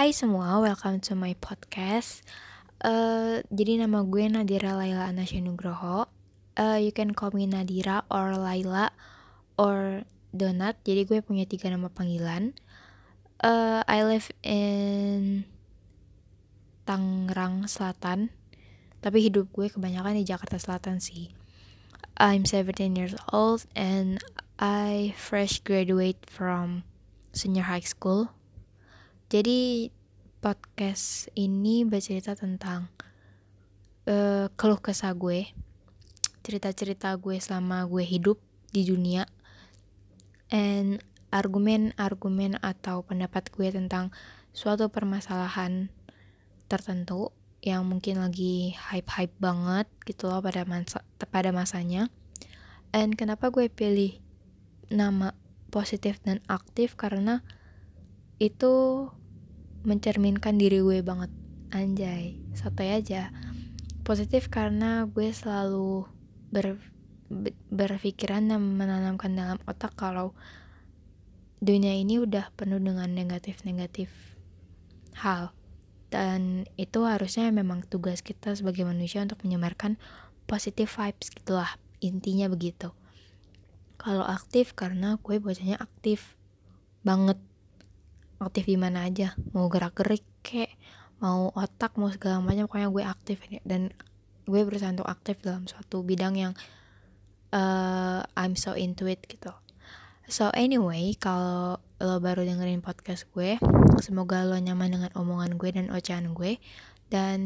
Hai semua, welcome to my podcast. Uh, jadi nama gue Nadira Laila Anasya Nugroho. Uh, you can call me Nadira or Laila or Donat. Jadi gue punya tiga nama panggilan. Uh, I live in Tangerang Selatan. Tapi hidup gue kebanyakan di Jakarta Selatan sih. I'm 17 years old and I fresh graduate from senior high school jadi podcast ini bercerita tentang uh, keluh kesah gue, cerita-cerita gue selama gue hidup di dunia, and argumen-argumen atau pendapat gue tentang suatu permasalahan tertentu yang mungkin lagi hype-hype banget gitu loh pada masa pada masanya. And kenapa gue pilih nama positif dan aktif karena itu mencerminkan diri gue banget. Anjay santai aja. Positif karena gue selalu ber, berpikiran dan menanamkan dalam otak kalau dunia ini udah penuh dengan negatif-negatif hal. Dan itu harusnya memang tugas kita sebagai manusia untuk menyebarkan positive vibes gitulah intinya begitu. Kalau aktif karena gue bacanya aktif banget aktif di mana aja. Mau gerak gerik kek mau otak mau segala macam pokoknya gue aktif dan gue berusaha untuk aktif dalam suatu bidang yang uh, I'm so into it gitu. So anyway kalau lo baru dengerin podcast gue semoga lo nyaman dengan omongan gue dan ocehan gue. Dan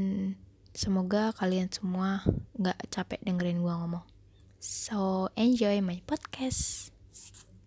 semoga kalian semua nggak capek dengerin gue ngomong. So enjoy my podcast